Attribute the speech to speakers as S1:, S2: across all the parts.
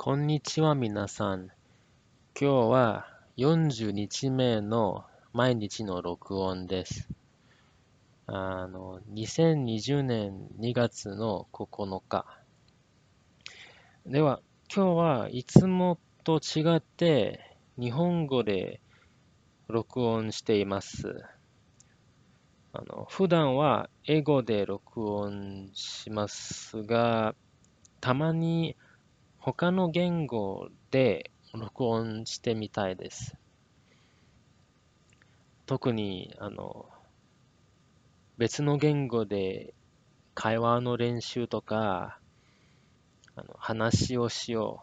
S1: こんにちは皆さん。今日は40日目の毎日の録音です。あの、2020年2月の9日。では、今日はいつもと違って日本語で録音しています。あの普段は英語で録音しますが、たまに他の言語で録音してみたいです。特に、あの、別の言語で会話の練習とか、あの話をしよ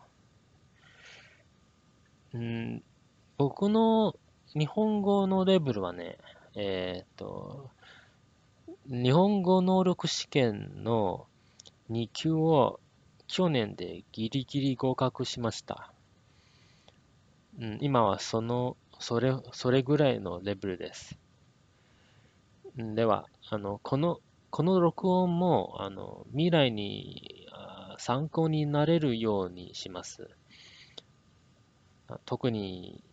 S1: う。うん、僕の日本語のレベルはね、えっ、と、日本語能力試験の2級を去年でギリギリ合格しました。うん、今はその、それ、それぐらいのレベルです。では、あの、この、この録音も、あの、未来に参考になれるようにします。特に、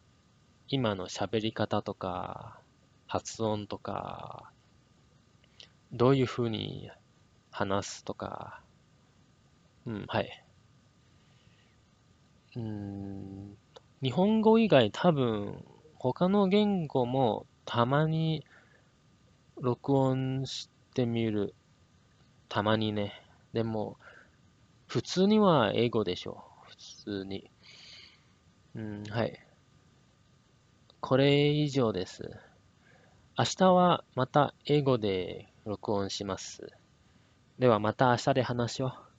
S1: 今の喋り方とか、発音とか、どういうふうに話すとか、うん、はい。うん、日本語以外多分、他の言語もたまに録音してみる。たまにね。でも、普通には英語でしょう。普通に。うん、はい。これ以上です。明日はまた英語で録音します。ではまた明日で話しよう。